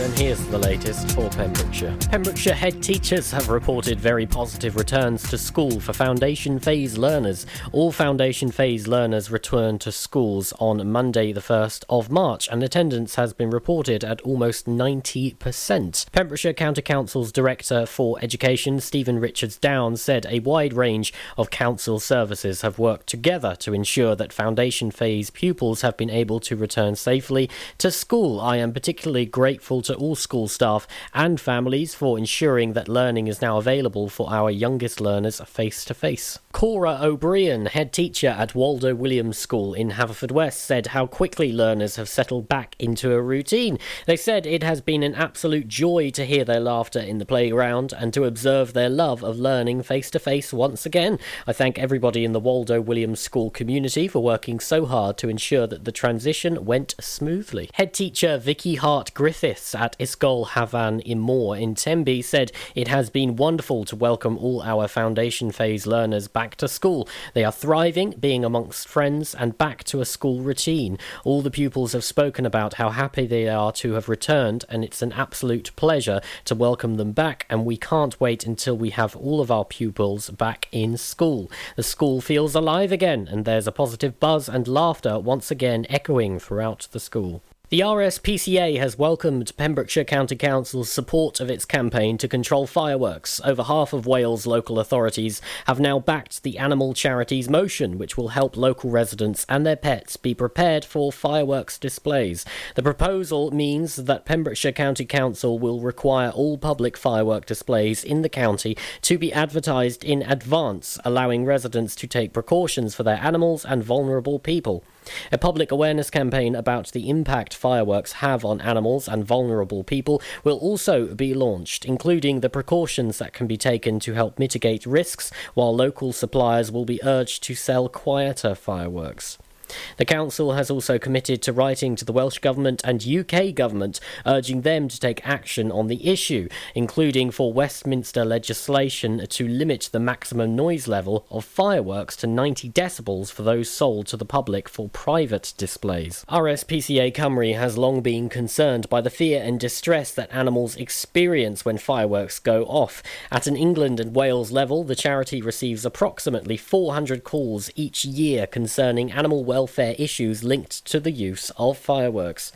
and here's the latest for Pembrokeshire. Pembrokeshire head teachers have reported very positive returns to school for foundation phase learners. All foundation phase learners return to schools on Monday, the 1st of March, and attendance has been reported at almost 90%. Pembrokeshire County Council's Director for Education, Stephen Richards Jones, said a wide range of council services have worked together to ensure that foundation phase pupils have been able to return safely to school. I am particularly grateful to all school staff and families for ensuring that learning is now available for our youngest learners face to face. Cora O'Brien, head teacher at Waldo Williams School in Haverfordwest, said how quickly learners have settled back into a routine. They said it has been an absolute joy to hear their laughter in the playground and to observe their love of learning face to face once again. I thank everybody in the Waldo Williams School community for working so hard to ensure that the transition went smoothly. Head teacher Vicky Hart Griffiths at Ysgol Hafan y Môr in Tenby said it has been wonderful to welcome all our foundation phase learners back to school. They are thriving, being amongst friends, and back to a school routine. All the pupils have spoken about how happy they are to have returned, and it's an absolute pleasure to welcome them back. And we can't wait until we have all of our pupils back in school. The school feels alive again, and there's a positive buzz and laughter once again echoing throughout the school. The RSPCA has welcomed Pembrokeshire County Council's support of its campaign to control fireworks. Over half of Wales local authorities have now backed the animal charities motion, which will help local residents and their pets be prepared for fireworks displays. The proposal means that Pembrokeshire County Council will require all public firework displays in the county to be advertised in advance, allowing residents to take precautions for their animals and vulnerable people. A public awareness campaign about the impact fireworks have on animals and vulnerable people will also be launched, including the precautions that can be taken to help mitigate risks, while local suppliers will be urged to sell quieter fireworks. The Council has also committed to writing to the Welsh Government and UK Government, urging them to take action on the issue, including for Westminster legislation to limit the maximum noise level of fireworks to 90 decibels for those sold to the public for private displays. RSPCA Cymru has long been concerned by the fear and distress that animals experience when fireworks go off. At an England and Wales level, the charity receives approximately 400 calls each year concerning animal welfare welfare issues linked to the use of fireworks.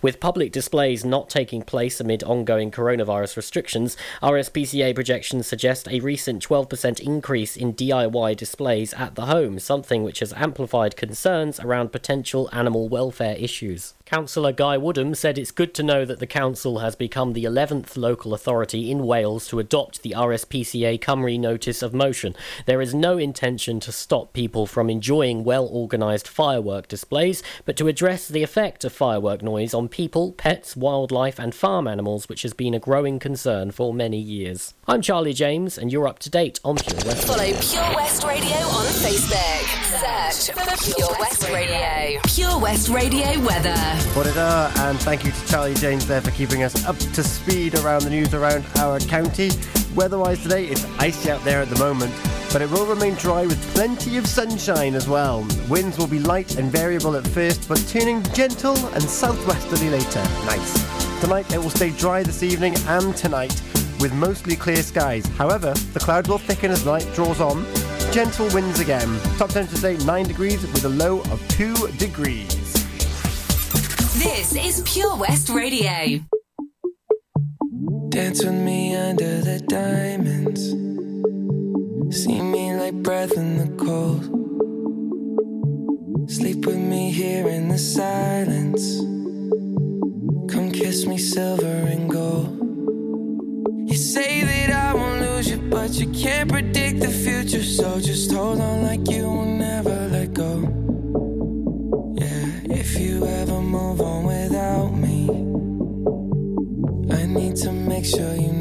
With public displays not taking place amid ongoing coronavirus restrictions, RSPCA projections suggest a recent 12% increase in DIY displays at the home, something which has amplified concerns around potential animal welfare issues. Councillor Guy Woodham said it's good to know that the council has become the 11th local authority in Wales to adopt the RSPCA Cymru Notice of Motion. There is no intention to stop people from enjoying well organised firework displays, but to address the effect of firework noise on people, pets, wildlife, and farm animals, which has been a growing concern for many years. I'm Charlie James, and you're up to date on Pure West. Follow Pure West Radio on Facebook. Search for Pure West Radio. Pure West Radio weather. And thank you to Charlie James there for keeping us up to speed around the news around our county. Weather-wise today, it's icy out there at the moment, but it will remain dry with plenty of sunshine as well. Winds will be light and variable at first, but turning gentle and southwesterly later. Nice. Tonight it will stay dry this evening and tonight with mostly clear skies. However, the clouds will thicken as night draws on. Gentle winds again. Top temperature today 9 degrees with a low of 2 degrees. This is Pure West Radio. Dance with me under the diamonds. See me like breath in the cold. Sleep with me here in the silence. Come kiss me silver and gold. You say that I won't lose you, but you can't predict the future. So just hold on like you will never make sure you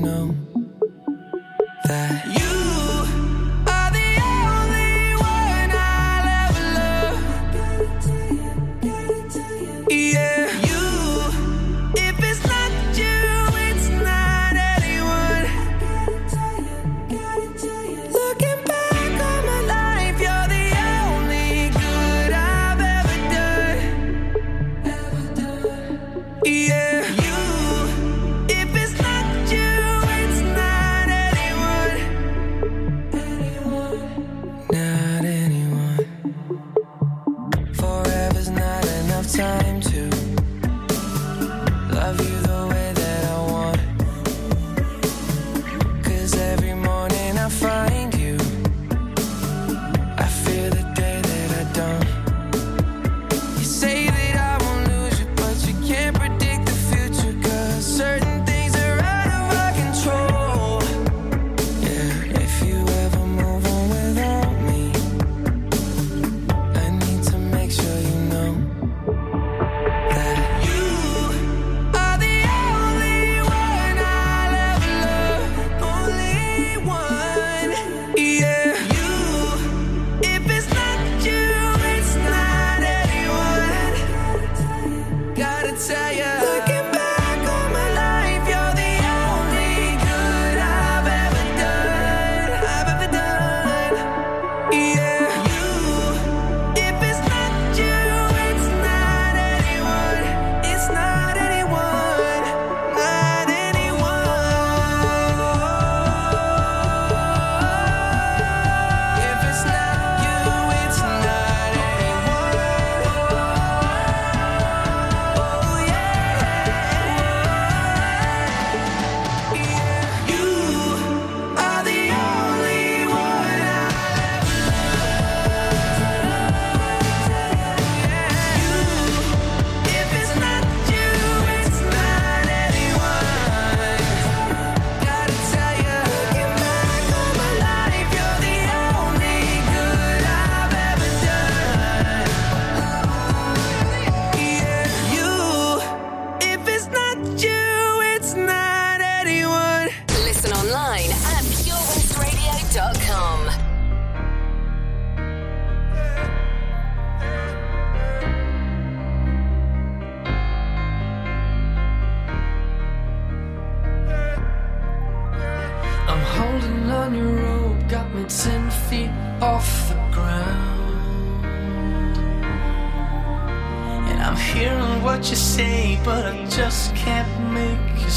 You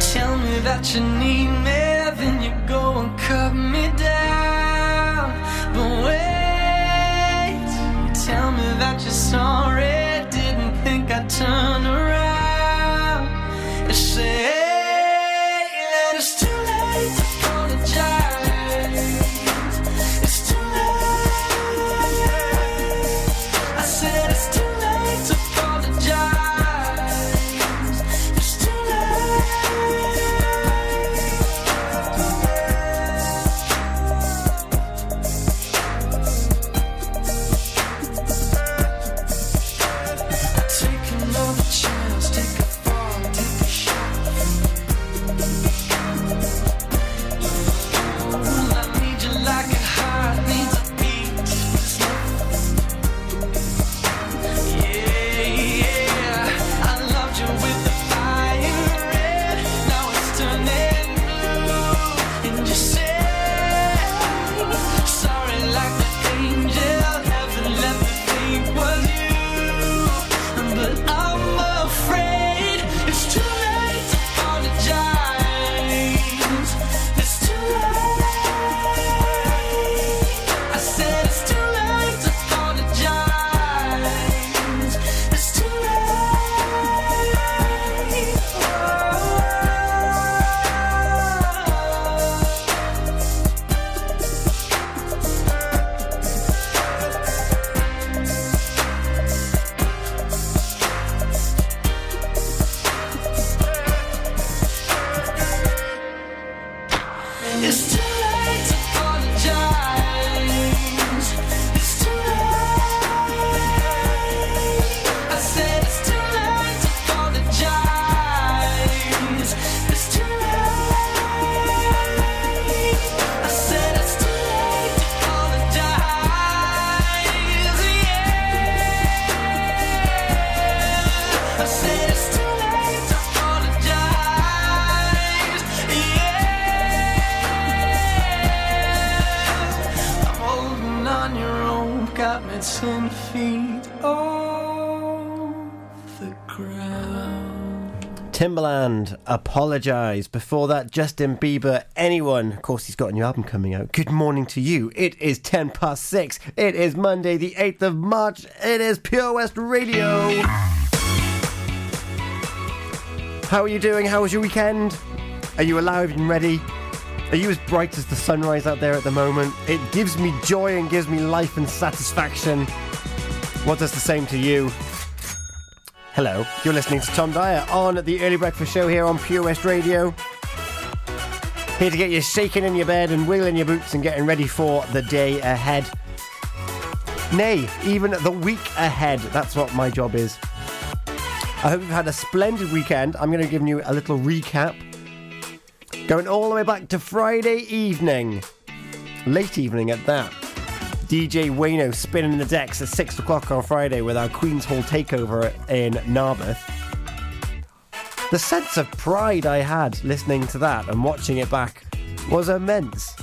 tell me that you need me, then you go and cut me Timbaland, Apologise. Before that, Justin Bieber, Anyone. Of course, he's got a new album coming out. Good morning to you. It is 10 past 6. It is Monday, the 8th of March. It is Pure West Radio. How are you doing? How was your weekend? Are you alive and ready? Are you as bright as the sunrise out there at the moment? It gives me joy and gives me life and satisfaction. What does the same to you? Hello, you're listening to Tom Dyer on the Early Breakfast Show here on Pure West Radio. Here to get you shaking in your bed and wiggling your boots and getting ready for the day ahead. Nay, even the week ahead. That's what my job is. I hope you've had a splendid weekend. I'm going to give you a little recap. Going all the way back to Friday evening. Late evening at that. DJ Wayno spinning the decks at 6 o'clock on Friday with our Queen's Hall takeover in Narberth. The sense of pride I had listening to that and watching it back was immense.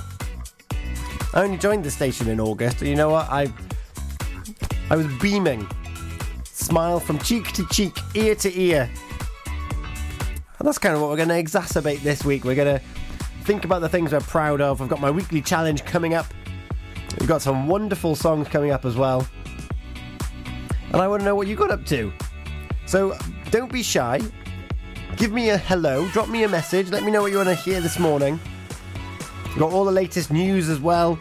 I only joined the station in August, you know what? I I was beaming. Smile from cheek to cheek, ear to ear. And that's kind of what we're going to exacerbate this week. We're going to think about the things we're proud of. I've got my weekly challenge coming up. We've got some wonderful songs coming up as well. And I want to know what you got up to. So don't be shy. Give me a hello. Drop me a message. Let me know what you want to hear this morning. We've got all the latest news as well.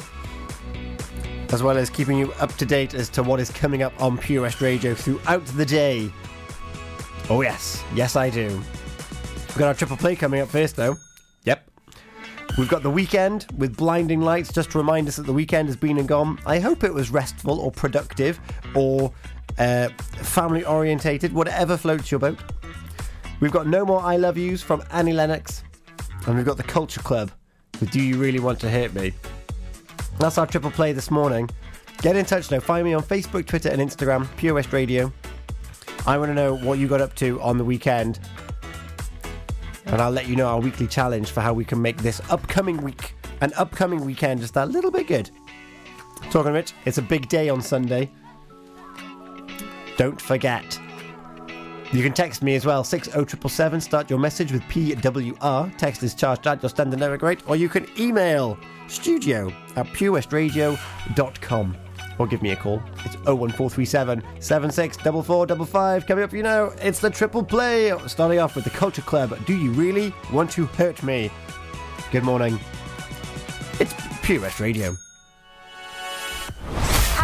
As well as keeping you up to date as to what is coming up on Pure West Radio throughout the day. Oh, yes. Yes, I do. We've got our triple play coming up first, though. We've got the Weeknd with blinding lights just to remind us that the weekend has been and gone. I hope it was restful or productive or uh, family orientated, whatever floats your boat. We've got No More I Love Yous from Annie Lennox. And we've got the Culture Club with Do You Really Want to Hurt Me? That's our triple play this morning. Get in touch now. Find me on Facebook, Twitter, and Instagram, Pure West Radio. I want to know what you got up to on the weekend. And I'll let you know our weekly challenge for how we can make this upcoming week, an upcoming weekend, just that little bit good. Talking of it's a big day on Sunday. Don't forget. You can text me as well, 60777, start your message with PWR. Text is charged at your standard network rate, or you can email studio at purewestradio.com or give me a call. It's 01437 764455. Coming up you now, it's the triple play. Starting off with the Culture Club. Do you really want to hurt me? Good morning. It's Pure West Radio.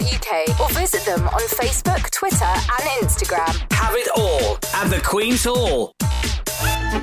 or visit them on Facebook, Twitter, and Instagram. Have it all at the Queen's Hall.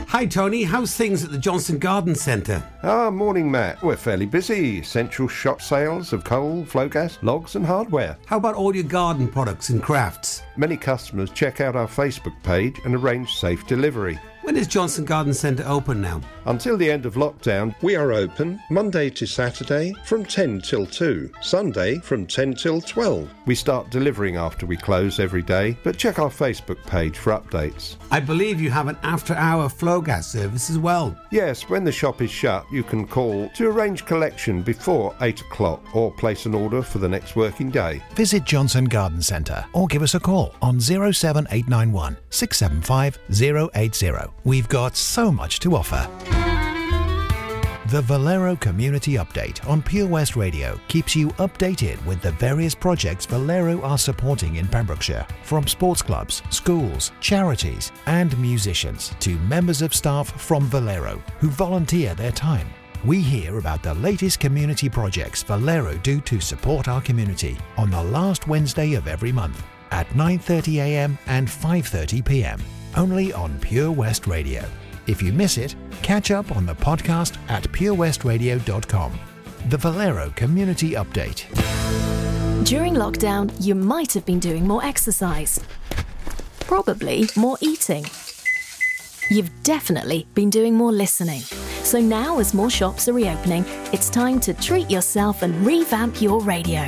Hi, Tony. How's things at the Johnston Garden Centre? Ah, morning, Matt. We're fairly busy. Central shop sales of coal, Flogas, logs, and hardware. How about all your garden products and crafts? Many customers check out our Facebook page and arrange safe delivery. When is Johnston Garden Centre open now? Until the end of lockdown, we are open Monday to Saturday from 10 till 2, Sunday from 10 till 12. We start delivering after we close every day, but check our Facebook page for updates. I believe you have an after hour Flogas service as well. Yes, when the shop is shut, you can call to arrange collection before 8 o'clock or place an order for the next working day. Visit Johnston Garden Centre or give us a call on 07891 675 080. We've got so much to offer. The Valero Community Update on Pure West Radio keeps you updated with the various projects Valero are supporting in Pembrokeshire, from sports clubs, schools, charities, and musicians to members of staff from Valero who volunteer their time. We hear about the latest community projects Valero do to support our community on the last Wednesday of every month at 9:30 a.m. and 5:30 p.m. only on Pure West Radio. If you miss it, catch up on the podcast at purewestradio.com. The Valero Community Update. During lockdown, you might have been doing more exercise. Probably more eating. You've definitely been doing more listening. So now, as more shops are reopening, it's time to treat yourself and revamp your radio.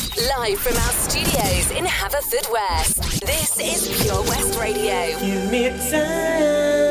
Live from our studios in Haverfordwest, this is Pure West Radio. Give me time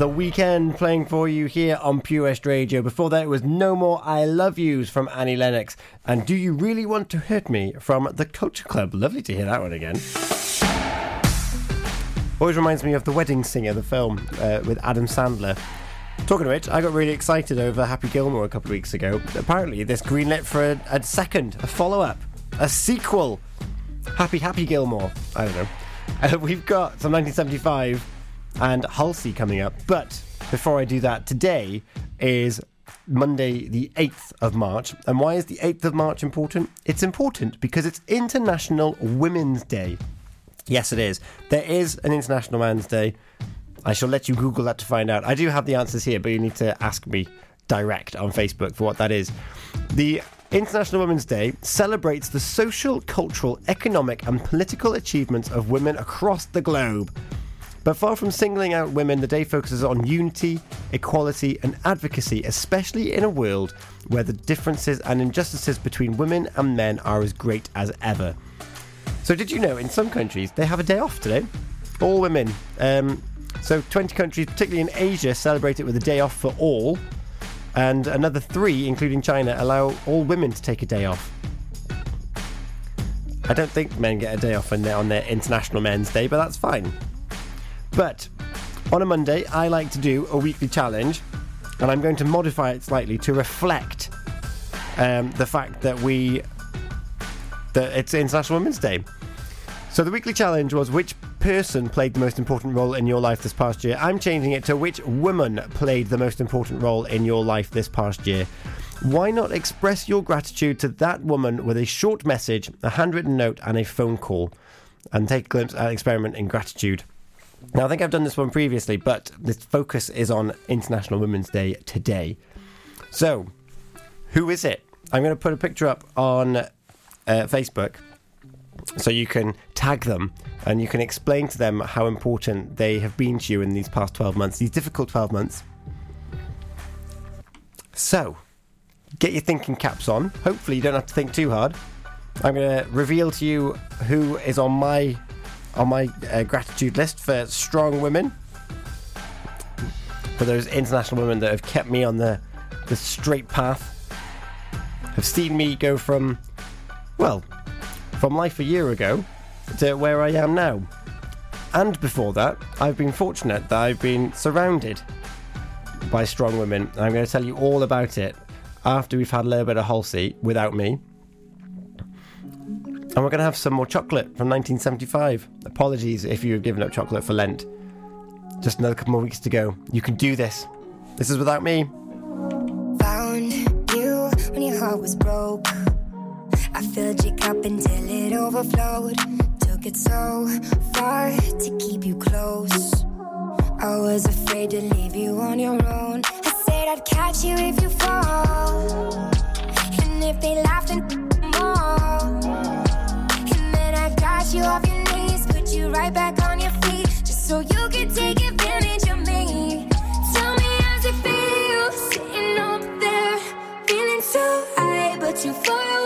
The Weeknd playing for you here on Pure West Radio. Before that, it was No More I Love Yous from Annie Lennox. And Do You Really Want to Hurt Me from The Culture Club. Lovely to hear that one again. Always reminds me of The Wedding Singer, the film uh, with Adam Sandler. Talking of which, I got really excited over Happy Gilmore a couple of weeks ago. Apparently, this greenlit for a, a second, a follow up, a sequel. Happy Happy Gilmore. I don't know. Uh, we've got some 1975 and Halsey coming up. But before I do that, today is Monday, the 8th of March. And why is the 8th of March important? It's important because it's International Women's Day. Yes, it is. There is an International Man's Day. I shall let you Google that to find out. I do have the answers here, but you need to ask me direct on Facebook for what that is. The International Women's Day celebrates the social, cultural, economic, and political achievements of women across the globe. But far from singling out women, the day focuses on unity, equality, and advocacy, especially in a world where the differences and injustices between women and men are as great as ever. So, did you know in some countries they have a day off today? All women. Um, so, 20 countries, particularly in Asia, celebrate it with a day off for all. And another three, including China, allow all women to take a day off. I don't think men get a day off on their, on their International Men's Day, but that's fine. But on a Monday, I like to do a weekly challenge, and I'm going to modify it slightly to reflect um, the fact that we that it's International Women's Day. So the weekly challenge was which person played the most important role in your life this past year. I'm changing it to which woman played the most important role in your life this past year. Why not express your gratitude to that woman with a short message, a handwritten note, and a phone call, and take a glimpse at an experiment in gratitude? Now, I think I've done this one previously, but the focus is on International Women's Day today. So, who is it? I'm going to put a picture up on uh, Facebook so you can tag them and you can explain to them how important they have been to you in these past 12 months, these difficult 12 months. So, get your thinking caps on. Hopefully, you don't have to think too hard. I'm going to reveal to you who is on my on my uh, gratitude list for strong women, for those international women that have kept me on the the straight path, have seen me go from well, from life a year ago to where I am now. And before that, I've been fortunate that I've been surrounded by strong women. I'm going to tell you all about it after we've had a little bit of Halsey without me. And we're going to have some more chocolate from 1975. Apologies if you've given up chocolate for Lent. Just another couple more weeks to go. You can do this. This is without me. Found you when your heart was broke. I filled your cup until it overflowed. Took it so far to keep you close. I was afraid to leave you on your own. I said I'd catch you if you fall. And if they laughed and you off your knees, put you right back on your feet. Just so you can take advantage of me. Tell me how's it feel sitting up there, feeling so high, but far away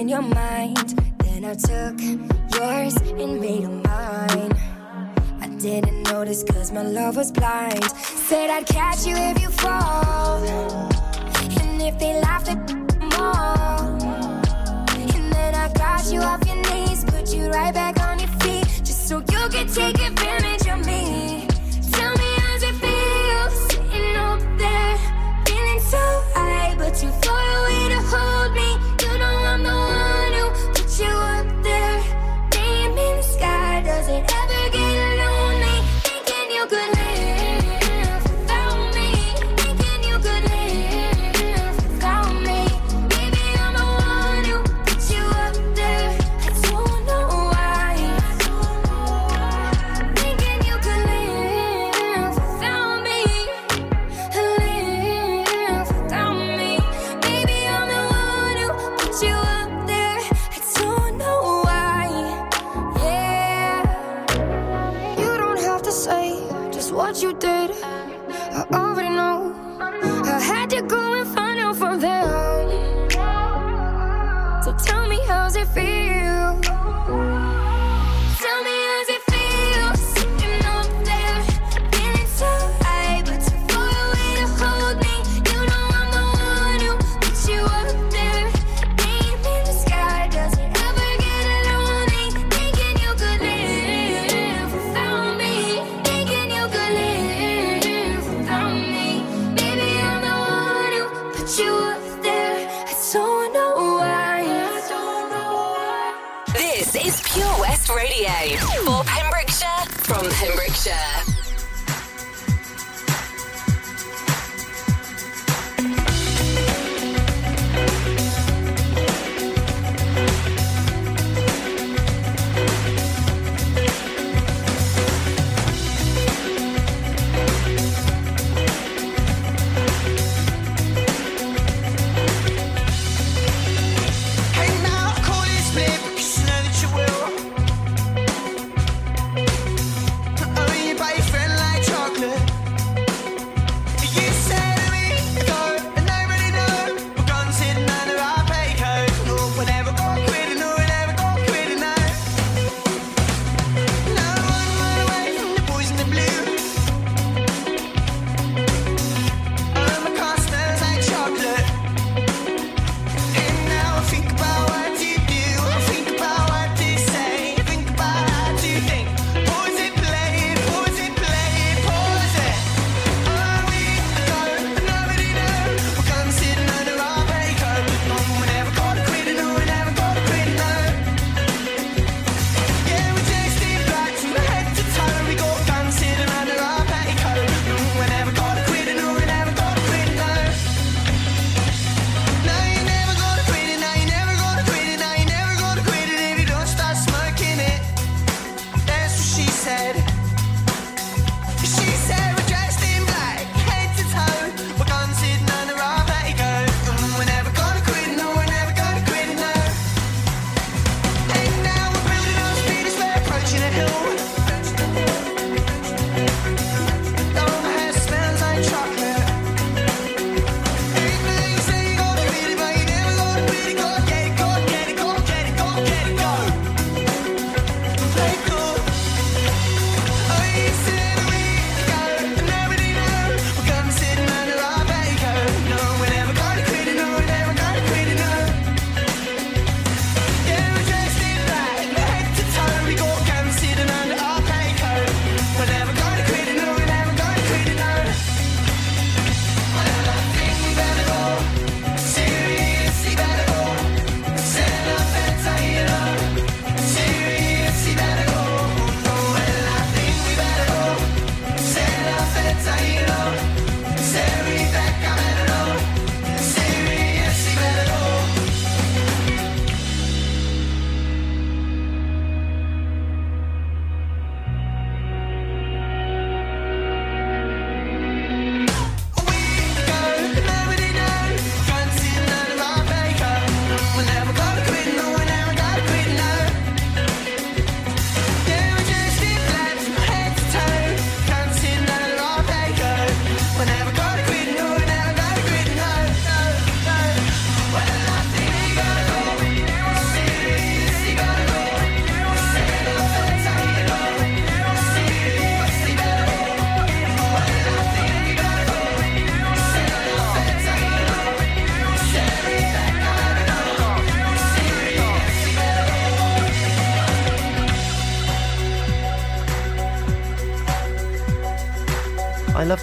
in your mind. Then I took yours and made them mine. I didn't notice cause my love was blind. Said I'd catch you if you fall. And if they laughed at more. And then I got you off your knees, put you right back on your feet. Just so you could take advantage of me. Yeah.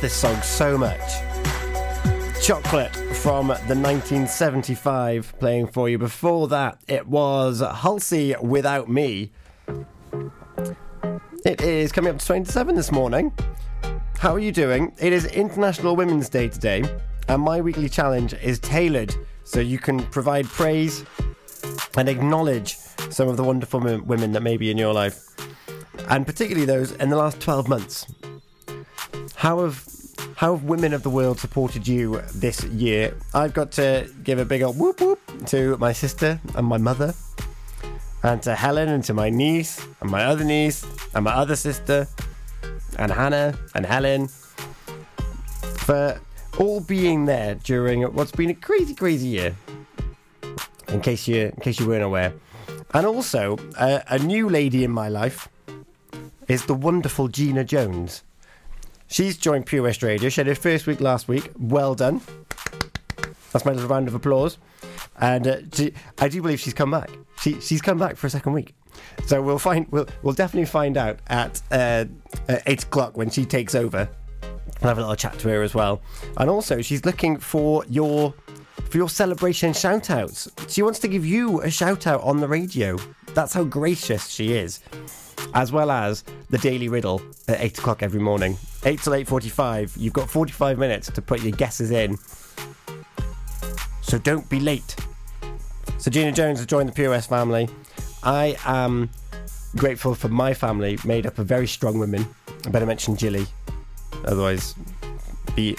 This song so much. Chocolate from the 1975 playing for you. Before that, it was Halsey Without Me. It is coming up to 27 this morning. How are you doing? It is International Women's Day today, and my weekly challenge is tailored so you can provide praise and acknowledge some of the wonderful women that may be in your life, and particularly those in the last 12 months. How have how have women of the world supported you this year? I've got to give a big old whoop whoop to my sister and my mother, and to Helen and to my niece and my other niece and my other sister, and Hannah and Helen for all being there during what's been a crazy, crazy year. In case you, in case you weren't aware, and also uh, a new lady in my life is the wonderful Gina Jones. She's joined Pure West Radio. She had her first week last week. Well done. That's my little round of applause. And uh, she, I do believe she's come back. She, she's come back for a second week. So we'll find we'll, we'll definitely find out at, uh, at eight o'clock when she takes over. I'll have a little chat to her as well. And also, she's looking for your for your celebration shout outs. She wants to give you a shout out on the radio. That's how gracious she is as well as the daily riddle at 8 o'clock every morning. 8 till 8.45, you've got 45 minutes to put your guesses in. So don't be late. So Gina Jones has joined the POS family. I am grateful for my family, made up of very strong women. I better mention Jilly, otherwise be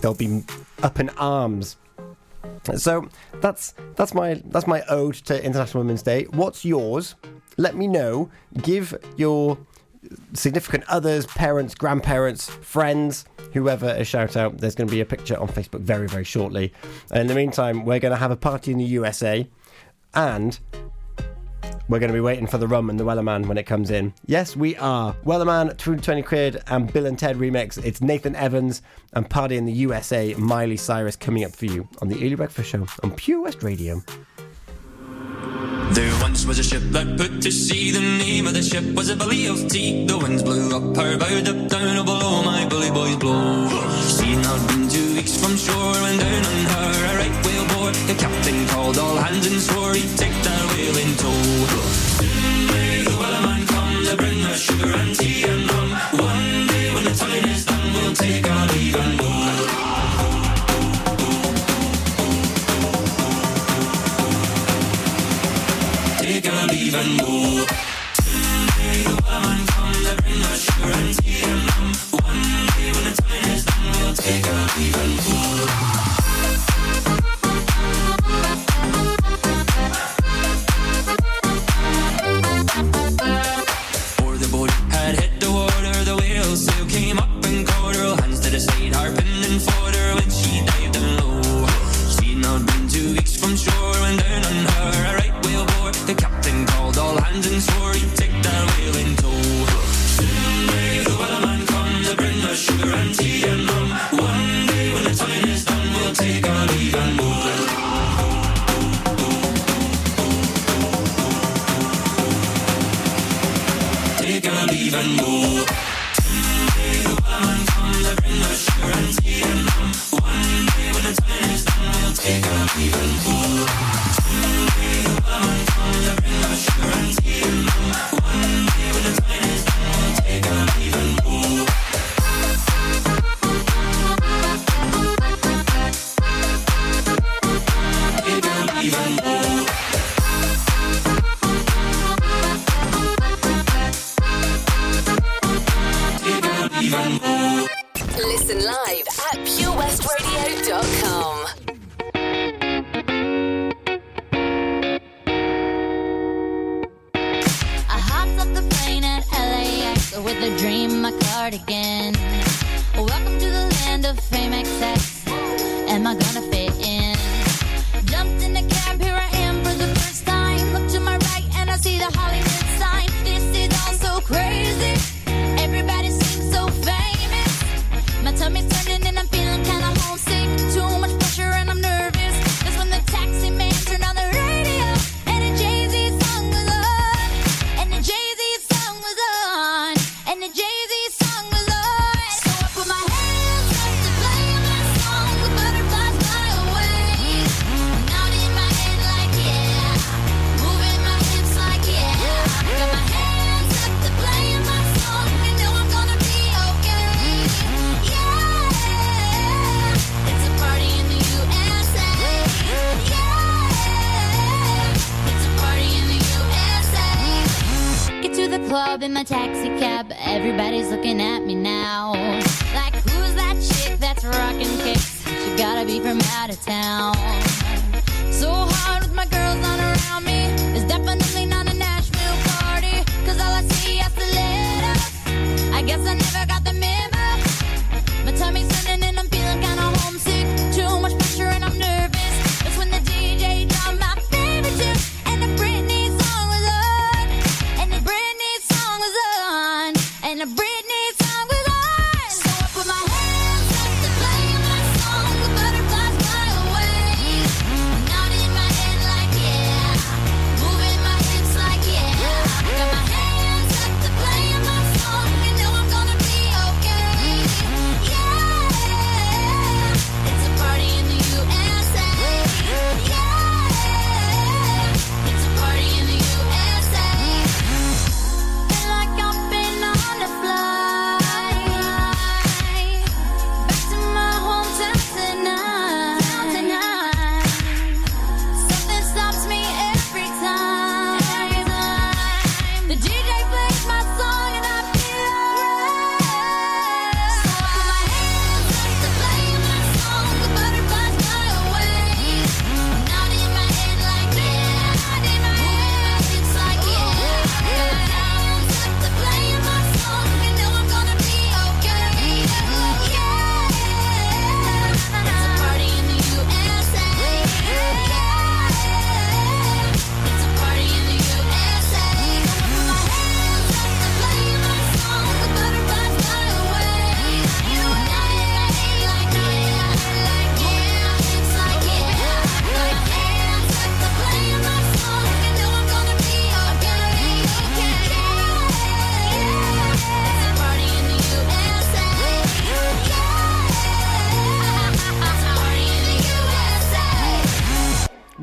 they'll be up in arms. So that's that's my that's my ode to International Women's Day. What's yours? Let me know. Give your significant others, parents, grandparents, friends, whoever a shout out. There's going to be a picture on Facebook very, very shortly. And in the meantime, we're going to have a party in the USA and we're going to be waiting for the rum and the Wellerman when it comes in. Yes, we are. Wellerman, 220 Kid, and Bill and Ted remix. It's Nathan Evans and Party in the USA, Miley Cyrus coming up for you on the Early Breakfast Show on Pure West Radio. There once was a ship that put to sea. The name of the ship was a Billy of Tea. The winds blew up her bow, up down, below my bully boys blow. She not been two weeks from shore when down on her a right whale bore. The captain called all hands and swore he'd take that whale in tow. Soon may the wellerman come to bring us sugar and tea and rum. One day when the time is done, we'll take our leave and go. Take leave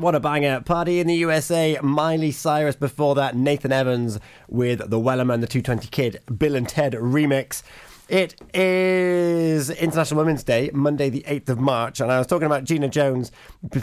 What a banger. Party in the USA, Miley Cyrus. Before that, Nathan Evans with the Wellerman, the 220 Kid, Bill and Ted remix. It is International Women's Day, Monday, the 8th of March, and I was talking about Gina Jones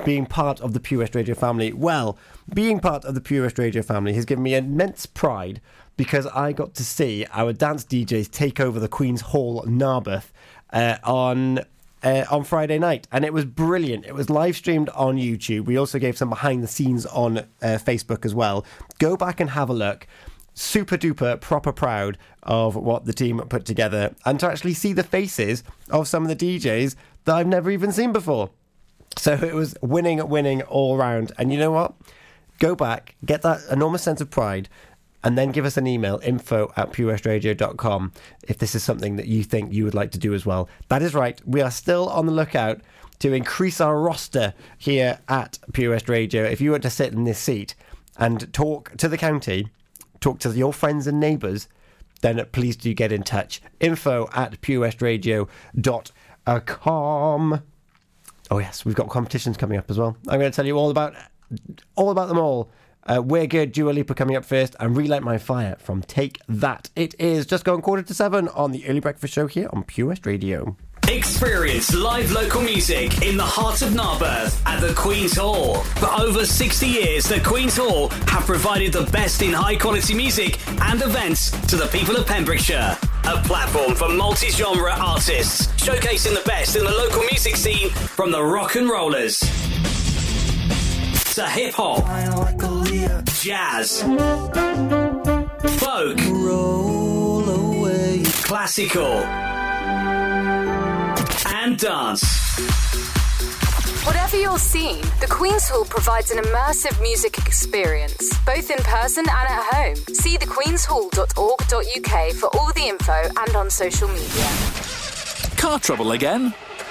being part of the Pure West Radio family. Well, being part of the Pure West Radio family has given me immense pride because I got to see our dance DJs take over the Queen's Hall, Narberth, uh, on uh, on Friday night, and it was brilliant. It was live streamed on YouTube. We also gave some behind the scenes on uh, Facebook as well. Go back and have a look. Super duper proper proud of what the team put together, and to actually see the faces of some of the DJs that I've never even seen before. So it was winning, winning all round. And you know what? Go back, get that enormous sense of pride, and then give us an email info at purewestradio.com if this is something that you think you would like to do as well. That is right. We are still on the lookout to increase our roster here at Pure West Radio. If you were to sit in this seat and talk to the county, talk to your friends and neighbours, then please do get in touch. Info at purewestradio.com. Oh yes, we've got competitions coming up as well. I'm going to tell you all about all about them all. Uh, We're good, Dua Lipa coming up first, and Relight My Fire from Take That. It is just going quarter to seven on the Early Breakfast Show here on Pure West Radio. Experience live local music in the heart of Narberth at the Queen's Hall. For over 60 years, the Queen's Hall have provided the best in high quality music and events to the people of Pembrokeshire. A platform for multi genre artists, showcasing the best in the local music scene from the rock and rollers to hip hop, jazz, folk, classical, and dance. Whatever your scene, the Queen's Hall provides an immersive music experience, both in person and at home. See thequeenshall.org.uk for all the info and on social media. Car trouble again?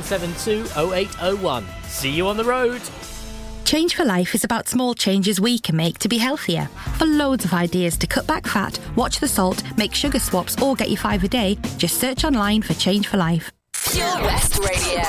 0801. See you on the road. Change for Life is about small changes we can make to be healthier. For loads of ideas to cut back fat, watch the salt, make sugar swaps, or get your five a day, just search online for Change for Life. Pure West Radio.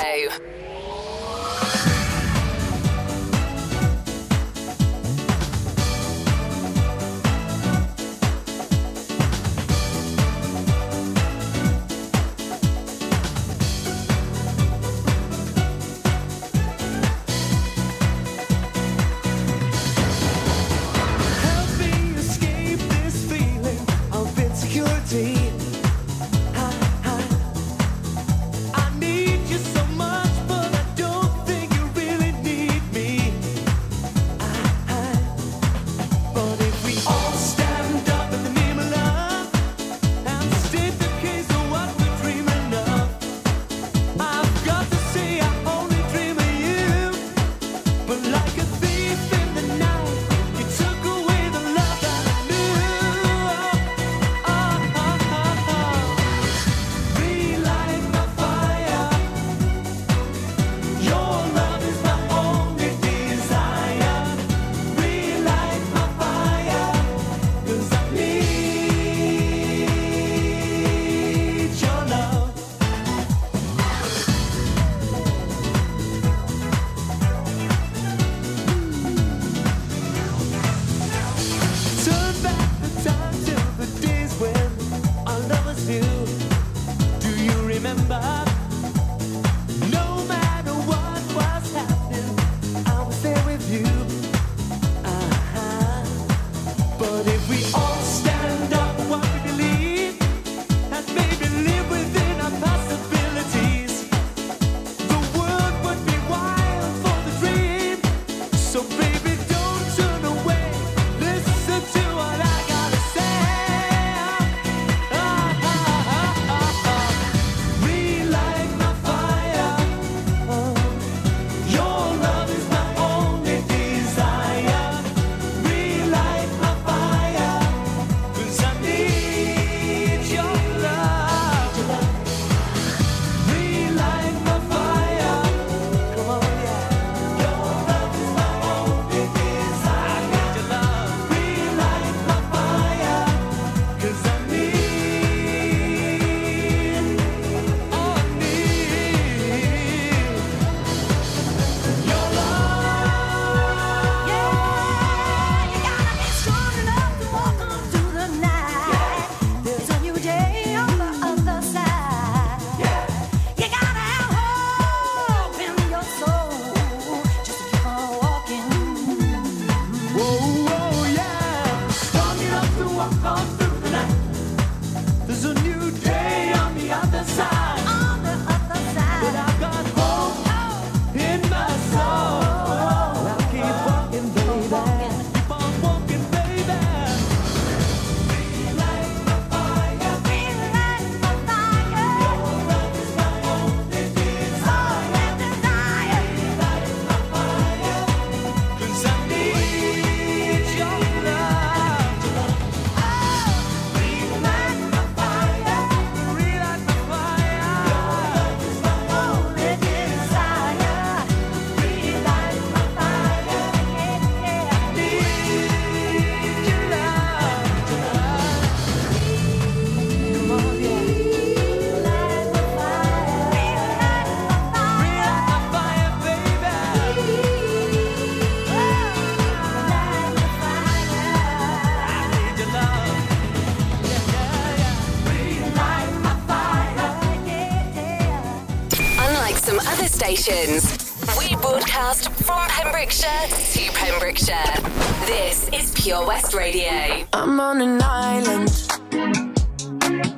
Pure West Radio. I'm on an island.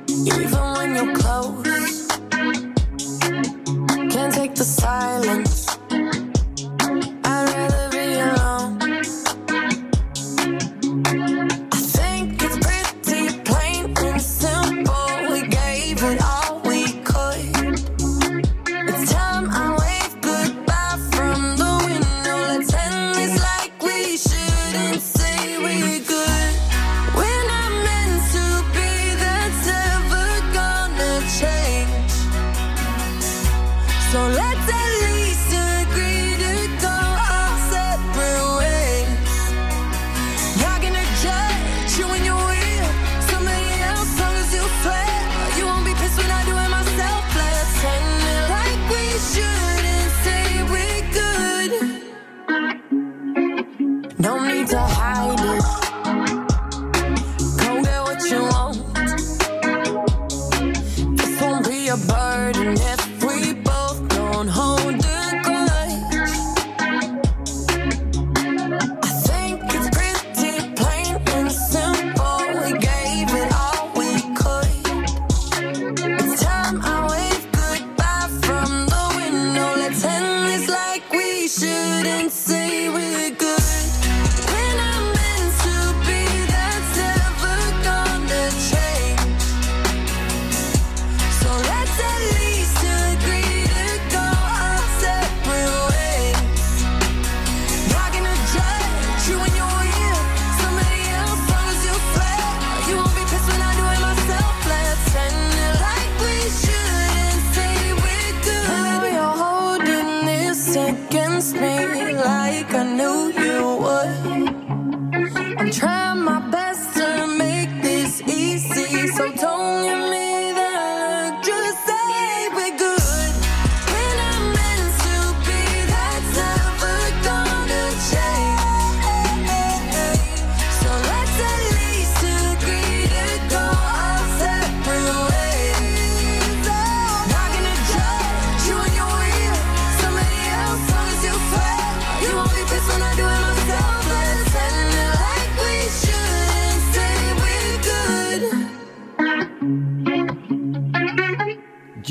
Even when you're close, can't take the silence.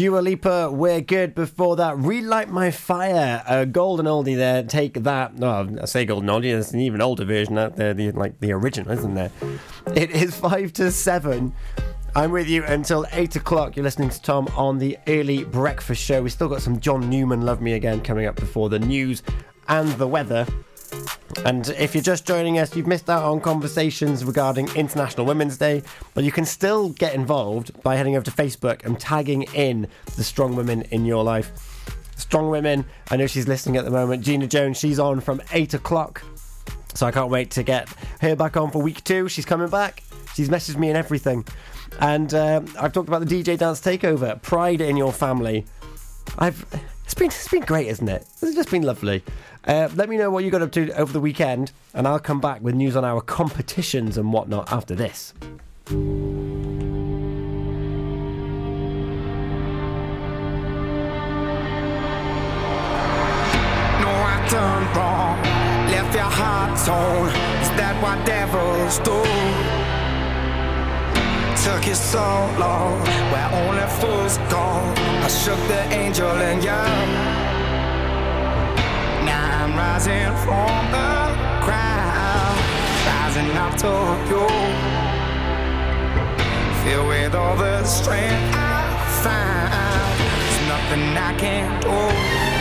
Dua Lipa, we're good. Before that, Relight My Fire, a golden oldie there. Take that. No, I say golden oldie. There's an even older version out there, the, like the original, isn't there? It is five to seven. I'm with you until eight o'clock. You're listening to Tom on the early breakfast show. We still got some John Newman, Love Me Again, coming up before the news and the weather. And if you're just joining us, you've missed out on conversations regarding International Women's Day, but you can still get involved by heading over to Facebook and tagging in the strong women in your life. Strong women, I know she's listening at the moment. Gina Jones, she's on from 8 o'clock. So I can't wait to get her back on for week two. She's coming back. She's messaged me and everything. And um, I've talked about the DJ Dance Takeover, Pride in Your Family. I've it's been it's been great, isn't it? It's just been lovely. Uh, let me know what you got up to over the weekend, and I'll come back with news on our competitions and whatnot after this. No, I done wrong. Left your heart torn. Is that what devils do? Took you so long, where only fools go. I shook the angel in you. Rising from the ground, rising up to you. Filled with all the strength I find, there's nothing I can't do.